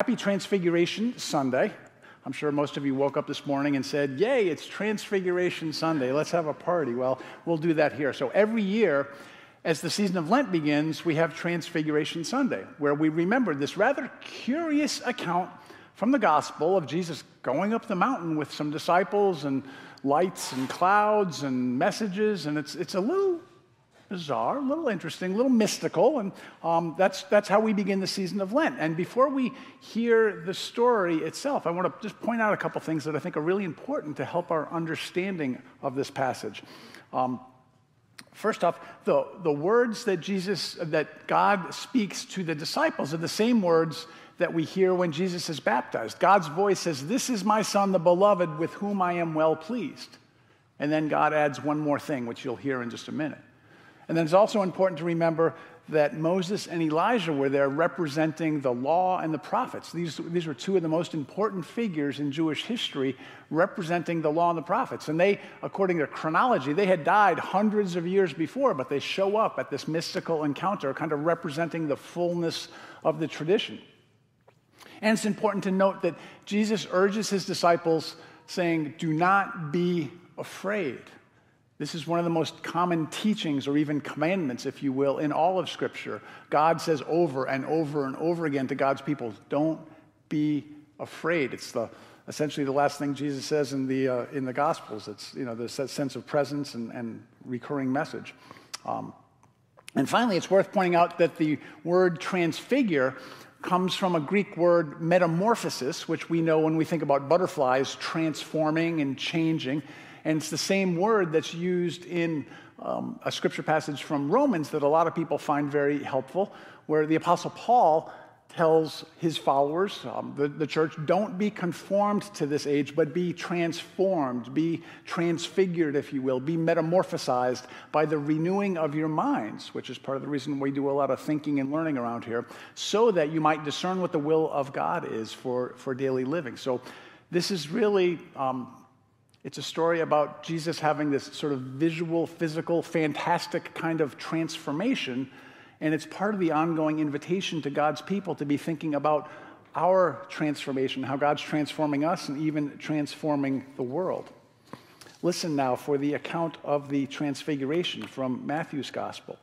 Happy Transfiguration Sunday. I'm sure most of you woke up this morning and said, Yay, it's Transfiguration Sunday. Let's have a party. Well, we'll do that here. So every year, as the season of Lent begins, we have Transfiguration Sunday, where we remember this rather curious account from the gospel of Jesus going up the mountain with some disciples and lights and clouds and messages. And it's, it's a little bizarre, a little interesting, a little mystical, and um, that's, that's how we begin the season of Lent. And before we hear the story itself, I want to just point out a couple things that I think are really important to help our understanding of this passage. Um, first off, the, the words that Jesus, that God speaks to the disciples are the same words that we hear when Jesus is baptized. God's voice says, This is my son, the beloved, with whom I am well pleased. And then God adds one more thing, which you'll hear in just a minute. And then it's also important to remember that Moses and Elijah were there representing the law and the prophets. These, these were two of the most important figures in Jewish history representing the law and the prophets. And they, according to chronology, they had died hundreds of years before, but they show up at this mystical encounter, kind of representing the fullness of the tradition. And it's important to note that Jesus urges his disciples, saying, Do not be afraid. This is one of the most common teachings, or even commandments, if you will, in all of Scripture. God says over and over and over again to God's people, don't be afraid. It's the, essentially the last thing Jesus says in the, uh, in the Gospels. It's you know, the sense of presence and, and recurring message. Um, and finally, it's worth pointing out that the word transfigure comes from a Greek word metamorphosis, which we know when we think about butterflies transforming and changing. And it's the same word that's used in um, a scripture passage from Romans that a lot of people find very helpful, where the Apostle Paul tells his followers, um, the, the church, don't be conformed to this age, but be transformed, be transfigured, if you will, be metamorphosized by the renewing of your minds, which is part of the reason we do a lot of thinking and learning around here, so that you might discern what the will of God is for, for daily living. So, this is really um, it's a story about Jesus having this sort of visual, physical, fantastic kind of transformation. And it's part of the ongoing invitation to God's people to be thinking about our transformation, how God's transforming us and even transforming the world. Listen now for the account of the transfiguration from Matthew's gospel.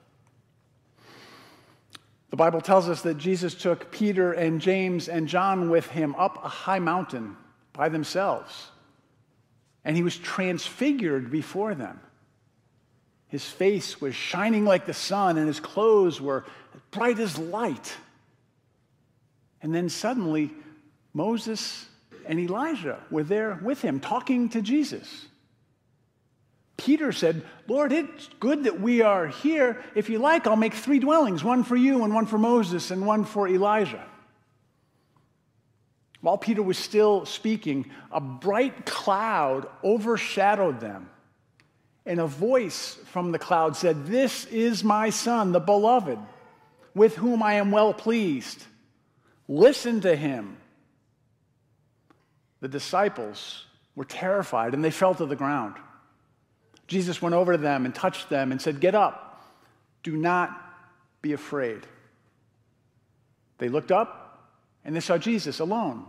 The Bible tells us that Jesus took Peter and James and John with him up a high mountain by themselves and he was transfigured before them. His face was shining like the sun, and his clothes were bright as light. And then suddenly, Moses and Elijah were there with him, talking to Jesus. Peter said, Lord, it's good that we are here. If you like, I'll make three dwellings one for you, and one for Moses, and one for Elijah. While Peter was still speaking, a bright cloud overshadowed them. And a voice from the cloud said, This is my son, the beloved, with whom I am well pleased. Listen to him. The disciples were terrified and they fell to the ground. Jesus went over to them and touched them and said, Get up. Do not be afraid. They looked up and they saw Jesus alone.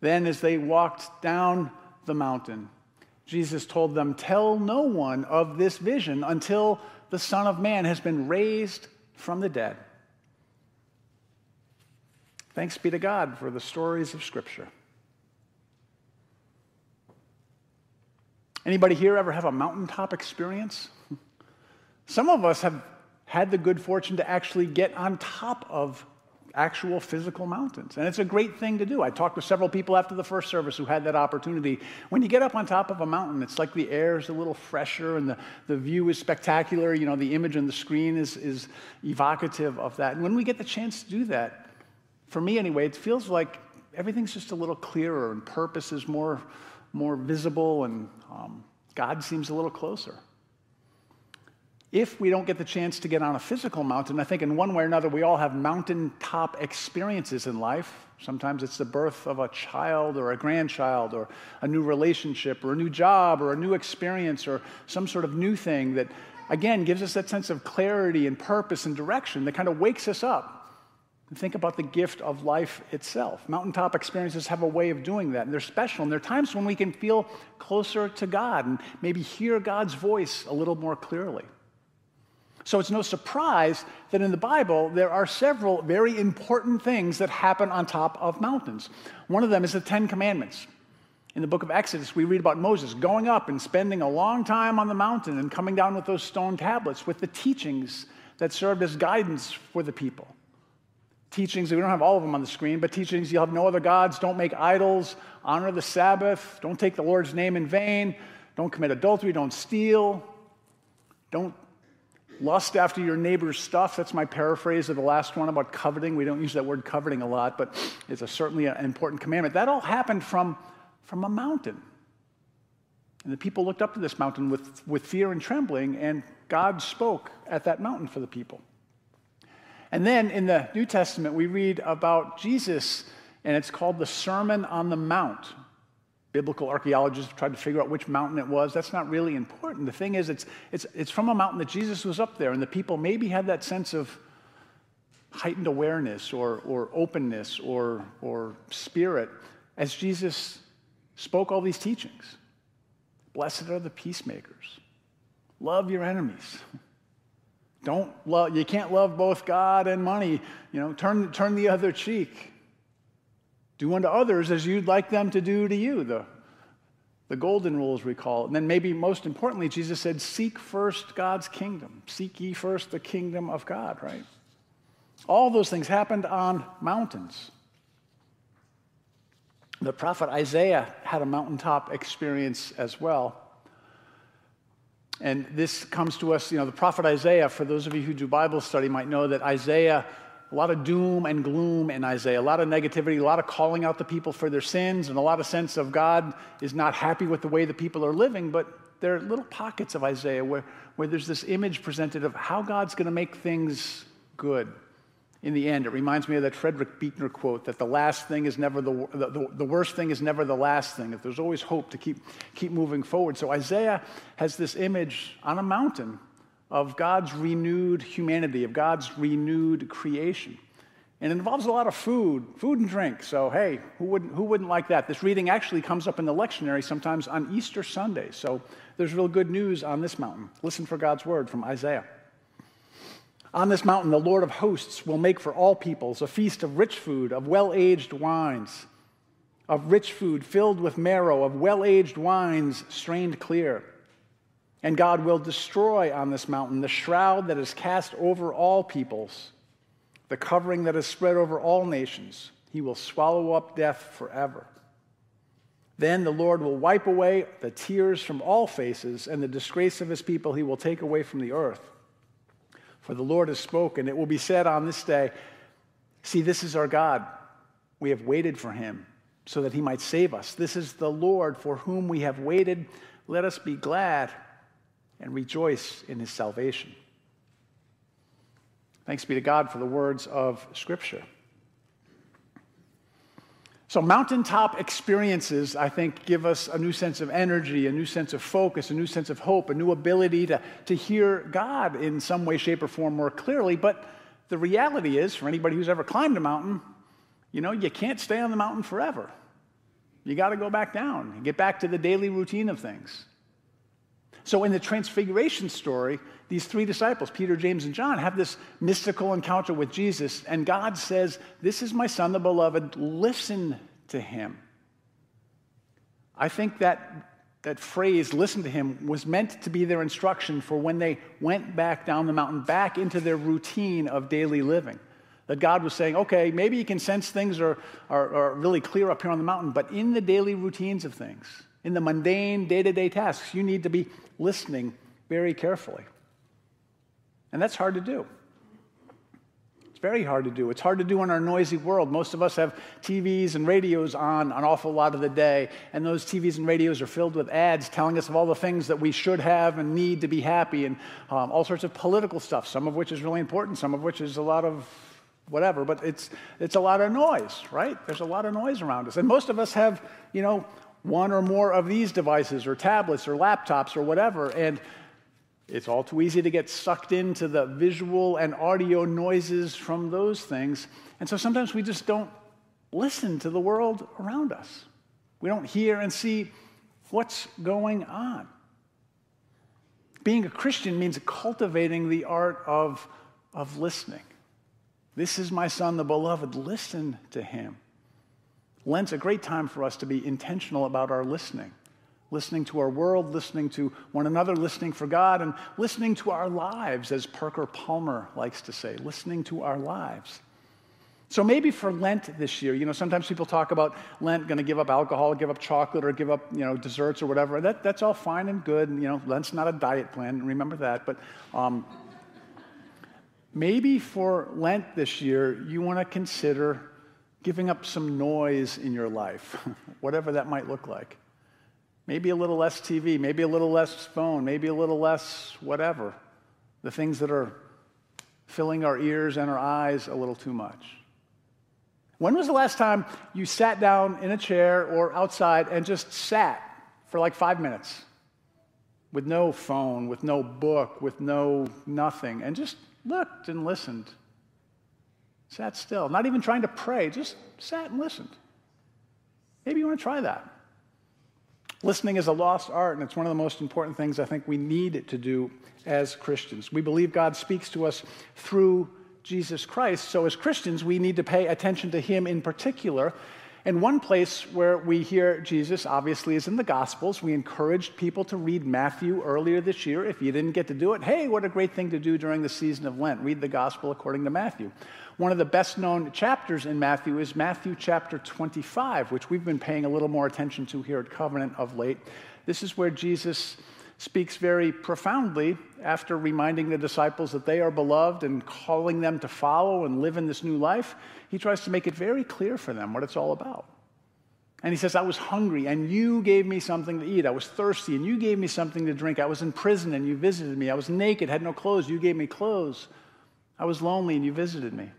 Then, as they walked down the mountain, Jesus told them, Tell no one of this vision until the Son of Man has been raised from the dead. Thanks be to God for the stories of Scripture. Anybody here ever have a mountaintop experience? Some of us have had the good fortune to actually get on top of actual physical mountains. And it's a great thing to do. I talked to several people after the first service who had that opportunity. When you get up on top of a mountain, it's like the air is a little fresher and the, the view is spectacular. You know, the image on the screen is, is evocative of that. And when we get the chance to do that, for me anyway, it feels like everything's just a little clearer and purpose is more, more visible and um, God seems a little closer. If we don't get the chance to get on a physical mountain, I think in one way or another we all have mountaintop experiences in life. Sometimes it's the birth of a child or a grandchild or a new relationship or a new job or a new experience or some sort of new thing that, again, gives us that sense of clarity and purpose and direction that kind of wakes us up. And think about the gift of life itself. Mountaintop experiences have a way of doing that, and they're special. And there are times when we can feel closer to God and maybe hear God's voice a little more clearly. So it's no surprise that in the Bible there are several very important things that happen on top of mountains. One of them is the Ten Commandments. In the book of Exodus, we read about Moses going up and spending a long time on the mountain and coming down with those stone tablets with the teachings that served as guidance for the people. Teachings, we don't have all of them on the screen, but teachings you'll have no other gods, don't make idols, honor the Sabbath, don't take the Lord's name in vain, don't commit adultery, don't steal, don't Lust after your neighbor's stuff. That's my paraphrase of the last one about coveting. We don't use that word coveting a lot, but it's a, certainly an important commandment. That all happened from, from a mountain. And the people looked up to this mountain with, with fear and trembling, and God spoke at that mountain for the people. And then in the New Testament, we read about Jesus, and it's called the Sermon on the Mount. Biblical archaeologists tried to figure out which mountain it was. That's not really important. The thing is, it's, it's, it's from a mountain that Jesus was up there, and the people maybe had that sense of heightened awareness or, or openness or, or spirit as Jesus spoke all these teachings. Blessed are the peacemakers. Love your enemies. Don't love, you can't love both God and money. You know, turn, turn the other cheek. Do unto others as you'd like them to do to you, the, the golden rules we call it. And then, maybe most importantly, Jesus said, Seek first God's kingdom. Seek ye first the kingdom of God, right? All those things happened on mountains. The prophet Isaiah had a mountaintop experience as well. And this comes to us, you know, the prophet Isaiah, for those of you who do Bible study, might know that Isaiah a lot of doom and gloom in Isaiah, a lot of negativity, a lot of calling out the people for their sins, and a lot of sense of God is not happy with the way the people are living. But there are little pockets of Isaiah where, where there's this image presented of how God's going to make things good in the end. It reminds me of that Frederick Buechner quote that the last thing is never the, the, the worst thing is never the last thing, that there's always hope to keep, keep moving forward. So Isaiah has this image on a mountain of God's renewed humanity, of God's renewed creation. And it involves a lot of food, food and drink. So, hey, who wouldn't, who wouldn't like that? This reading actually comes up in the lectionary sometimes on Easter Sunday. So, there's real good news on this mountain. Listen for God's word from Isaiah. On this mountain, the Lord of hosts will make for all peoples a feast of rich food, of well aged wines, of rich food filled with marrow, of well aged wines strained clear. And God will destroy on this mountain the shroud that is cast over all peoples, the covering that is spread over all nations. He will swallow up death forever. Then the Lord will wipe away the tears from all faces, and the disgrace of his people he will take away from the earth. For the Lord has spoken. It will be said on this day See, this is our God. We have waited for him so that he might save us. This is the Lord for whom we have waited. Let us be glad and rejoice in his salvation. Thanks be to God for the words of Scripture. So, mountaintop experiences, I think, give us a new sense of energy, a new sense of focus, a new sense of hope, a new ability to, to hear God in some way, shape, or form more clearly. But the reality is, for anybody who's ever climbed a mountain, you know, you can't stay on the mountain forever. You got to go back down and get back to the daily routine of things. So, in the transfiguration story, these three disciples, Peter, James, and John, have this mystical encounter with Jesus, and God says, This is my son, the beloved, listen to him. I think that, that phrase, listen to him, was meant to be their instruction for when they went back down the mountain, back into their routine of daily living. That God was saying, okay, maybe you can sense things are, are, are really clear up here on the mountain, but in the daily routines of things, in the mundane day to day tasks, you need to be listening very carefully. And that's hard to do. It's very hard to do. It's hard to do in our noisy world. Most of us have TVs and radios on an awful lot of the day, and those TVs and radios are filled with ads telling us of all the things that we should have and need to be happy, and um, all sorts of political stuff, some of which is really important, some of which is a lot of whatever, but it's, it's a lot of noise, right? There's a lot of noise around us. And most of us have, you know, one or more of these devices or tablets or laptops or whatever, and it's all too easy to get sucked into the visual and audio noises from those things. And so sometimes we just don't listen to the world around us. We don't hear and see what's going on. Being a Christian means cultivating the art of, of listening. This is my son, the beloved. Listen to him. Lent's a great time for us to be intentional about our listening listening to our world, listening to one another, listening for God, and listening to our lives, as Parker Palmer likes to say, listening to our lives. So maybe for Lent this year, you know, sometimes people talk about Lent, going to give up alcohol, give up chocolate, or give up, you know, desserts or whatever. That, that's all fine and good. And, you know, Lent's not a diet plan. Remember that. But um, maybe for Lent this year, you want to consider giving up some noise in your life, whatever that might look like. Maybe a little less TV, maybe a little less phone, maybe a little less whatever. The things that are filling our ears and our eyes a little too much. When was the last time you sat down in a chair or outside and just sat for like five minutes with no phone, with no book, with no nothing, and just looked and listened? Sat still, not even trying to pray, just sat and listened. Maybe you want to try that. Listening is a lost art, and it's one of the most important things I think we need to do as Christians. We believe God speaks to us through Jesus Christ, so as Christians, we need to pay attention to Him in particular. And one place where we hear Jesus, obviously, is in the Gospels. We encouraged people to read Matthew earlier this year. If you didn't get to do it, hey, what a great thing to do during the season of Lent. Read the Gospel according to Matthew. One of the best known chapters in Matthew is Matthew chapter 25, which we've been paying a little more attention to here at Covenant of late. This is where Jesus speaks very profoundly after reminding the disciples that they are beloved and calling them to follow and live in this new life. He tries to make it very clear for them what it's all about. And he says, I was hungry and you gave me something to eat. I was thirsty and you gave me something to drink. I was in prison and you visited me. I was naked, had no clothes. You gave me clothes. I was lonely and you visited me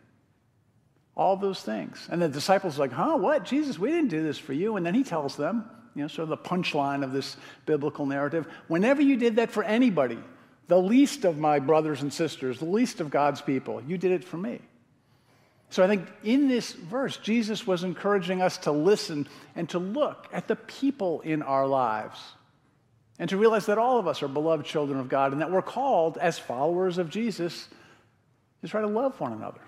all those things. And the disciples are like, huh, what? Jesus, we didn't do this for you. And then he tells them, you know, sort of the punchline of this biblical narrative. Whenever you did that for anybody, the least of my brothers and sisters, the least of God's people, you did it for me. So I think in this verse, Jesus was encouraging us to listen and to look at the people in our lives and to realize that all of us are beloved children of God and that we're called as followers of Jesus to try to love one another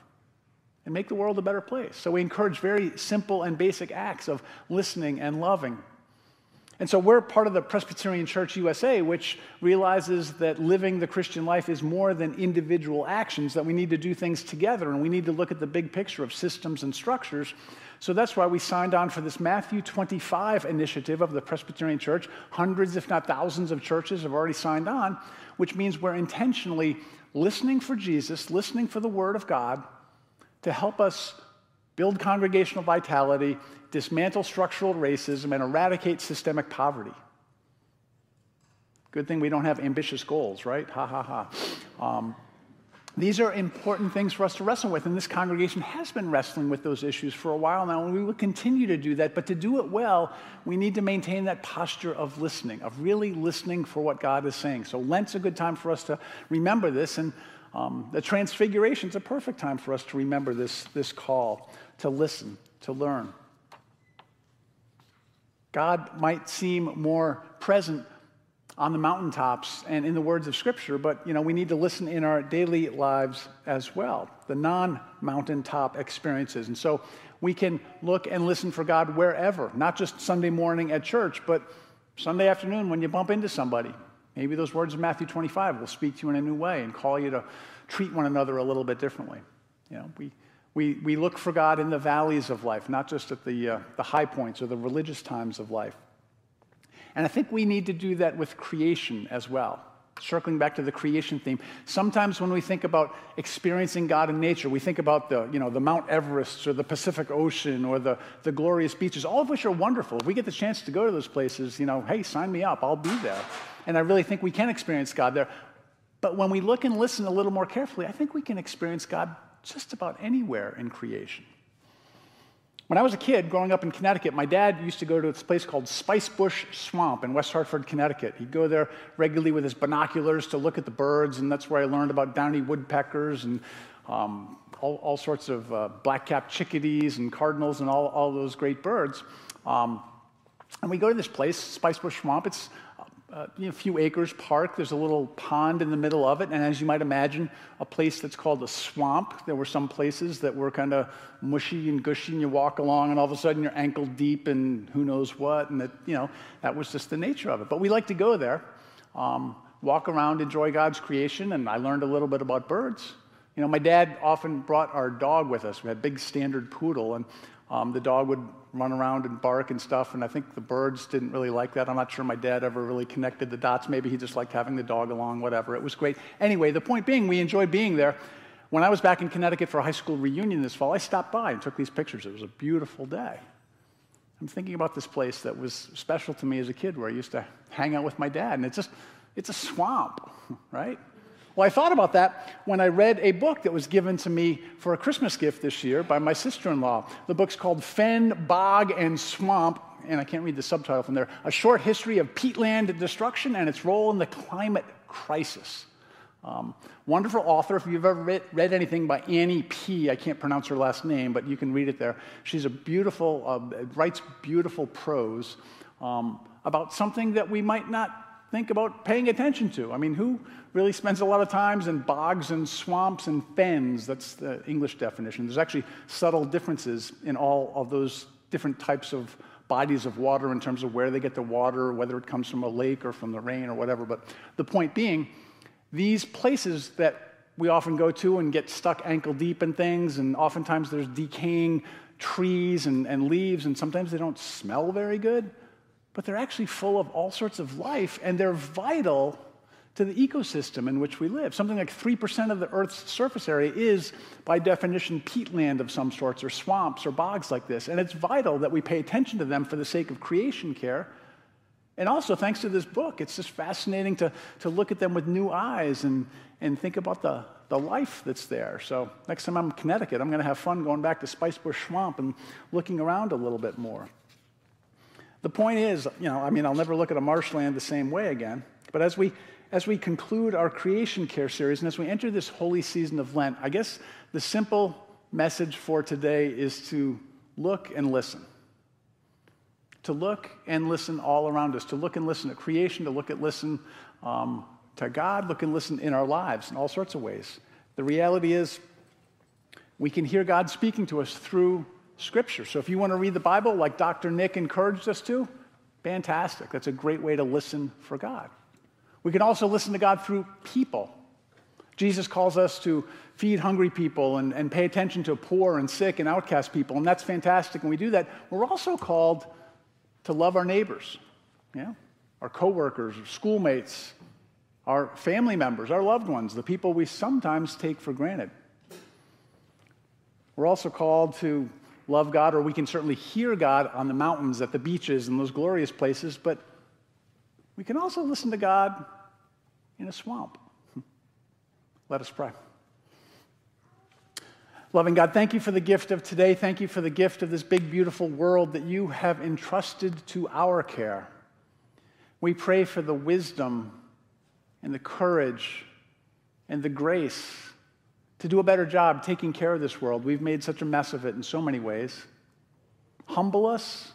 and make the world a better place. So we encourage very simple and basic acts of listening and loving. And so we're part of the Presbyterian Church USA, which realizes that living the Christian life is more than individual actions, that we need to do things together and we need to look at the big picture of systems and structures. So that's why we signed on for this Matthew 25 initiative of the Presbyterian Church. Hundreds, if not thousands, of churches have already signed on, which means we're intentionally listening for Jesus, listening for the Word of God, to help us build congregational vitality, dismantle structural racism, and eradicate systemic poverty. Good thing we don't have ambitious goals, right? Ha ha ha. Um, these are important things for us to wrestle with, and this congregation has been wrestling with those issues for a while now, and we will continue to do that. But to do it well, we need to maintain that posture of listening, of really listening for what God is saying. So Lent's a good time for us to remember this, and um, the Transfiguration is a perfect time for us to remember this, this call, to listen, to learn. God might seem more present on the mountaintops and in the words of Scripture, but you know we need to listen in our daily lives as well, the non-mountaintop experiences. And so we can look and listen for God wherever, not just Sunday morning at church, but Sunday afternoon when you bump into somebody, Maybe those words of Matthew 25 will speak to you in a new way and call you to treat one another a little bit differently. You know, we, we, we look for God in the valleys of life, not just at the, uh, the high points or the religious times of life. And I think we need to do that with creation as well. circling back to the creation theme, sometimes when we think about experiencing God in nature, we think about the, you know, the Mount Everest or the Pacific Ocean or the, the glorious beaches, all of which are wonderful. If we get the chance to go to those places, you know, hey, sign me up, I'll be there. And I really think we can experience God there. But when we look and listen a little more carefully, I think we can experience God just about anywhere in creation. When I was a kid growing up in Connecticut, my dad used to go to this place called Spicebush Swamp in West Hartford, Connecticut. He'd go there regularly with his binoculars to look at the birds, and that's where I learned about downy woodpeckers and um, all, all, sorts of uh, black-capped chickadees and cardinals and all, all those great birds. Um, and we go to this place, Spicebush Swamp. It's uh, a few acres park. There's a little pond in the middle of it, and as you might imagine, a place that's called a swamp. There were some places that were kind of mushy and gushy, and you walk along, and all of a sudden you're ankle deep in who knows what, and that, you know, that was just the nature of it. But we like to go there, um, walk around, enjoy God's creation, and I learned a little bit about birds. You know, my dad often brought our dog with us. We had a big standard poodle, and um, the dog would run around and bark and stuff, and I think the birds didn't really like that. I'm not sure my dad ever really connected the dots. Maybe he just liked having the dog along, whatever. It was great. Anyway, the point being, we enjoyed being there. When I was back in Connecticut for a high school reunion this fall, I stopped by and took these pictures. It was a beautiful day. I'm thinking about this place that was special to me as a kid where I used to hang out with my dad, and it's just, it's a swamp, right? Well, I thought about that when I read a book that was given to me for a Christmas gift this year by my sister in law. The book's called Fen, Bog, and Swamp, and I can't read the subtitle from there A Short History of Peatland Destruction and Its Role in the Climate Crisis. Um, wonderful author. If you've ever read, read, anything by Annie P., I can't pronounce her last name, but you can read it there. She's a beautiful, uh, writes beautiful prose um, about something that we might not think about paying attention to. I mean, who really spends a lot of times in bogs and swamps and fens? That's the English definition. There's actually subtle differences in all of those different types of bodies of water in terms of where they get the water, whether it comes from a lake or from the rain or whatever. But the point being, these places that we often go to and get stuck ankle deep in things, and oftentimes there's decaying trees and, and leaves, and sometimes they don't smell very good but they're actually full of all sorts of life, and they're vital to the ecosystem in which we live. Something like 3% of the Earth's surface area is, by definition, peatland of some sorts, or swamps, or bogs like this. And it's vital that we pay attention to them for the sake of creation care. And also, thanks to this book, it's just fascinating to, to look at them with new eyes and, and think about the, the life that's there. So, next time I'm in Connecticut, I'm going to have fun going back to Spicebush Swamp and looking around a little bit more. The point is, you know, I mean, I'll never look at a marshland the same way again. But as we as we conclude our creation care series and as we enter this holy season of Lent, I guess the simple message for today is to look and listen. To look and listen all around us, to look and listen at creation, to look and listen um, to God, look and listen in our lives in all sorts of ways. The reality is, we can hear God speaking to us through Scripture. So if you want to read the Bible like Dr. Nick encouraged us to, fantastic. That's a great way to listen for God. We can also listen to God through people. Jesus calls us to feed hungry people and, and pay attention to poor and sick and outcast people, and that's fantastic. And we do that. We're also called to love our neighbors, yeah? our coworkers, our schoolmates, our family members, our loved ones, the people we sometimes take for granted. We're also called to love God, or we can certainly hear God on the mountains, at the beaches, and those glorious places, but we can also listen to God in a swamp. Let us pray. Loving God, thank you for the gift of today. Thank you for the gift of this big, beautiful world that you have entrusted to our care. We pray for the wisdom and the courage and the grace to do a better job taking care of this world. We've made such a mess of it in so many ways. Humble us,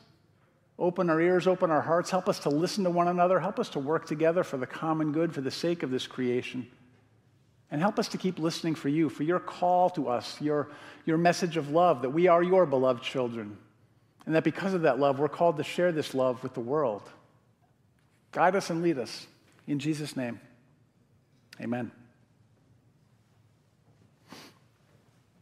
open our ears, open our hearts, help us to listen to one another, help us to work together for the common good, for the sake of this creation. And help us to keep listening for you, for your call to us, your, your message of love, that we are your beloved children. And that because of that love, we're called to share this love with the world. Guide us and lead us. In Jesus' name, amen.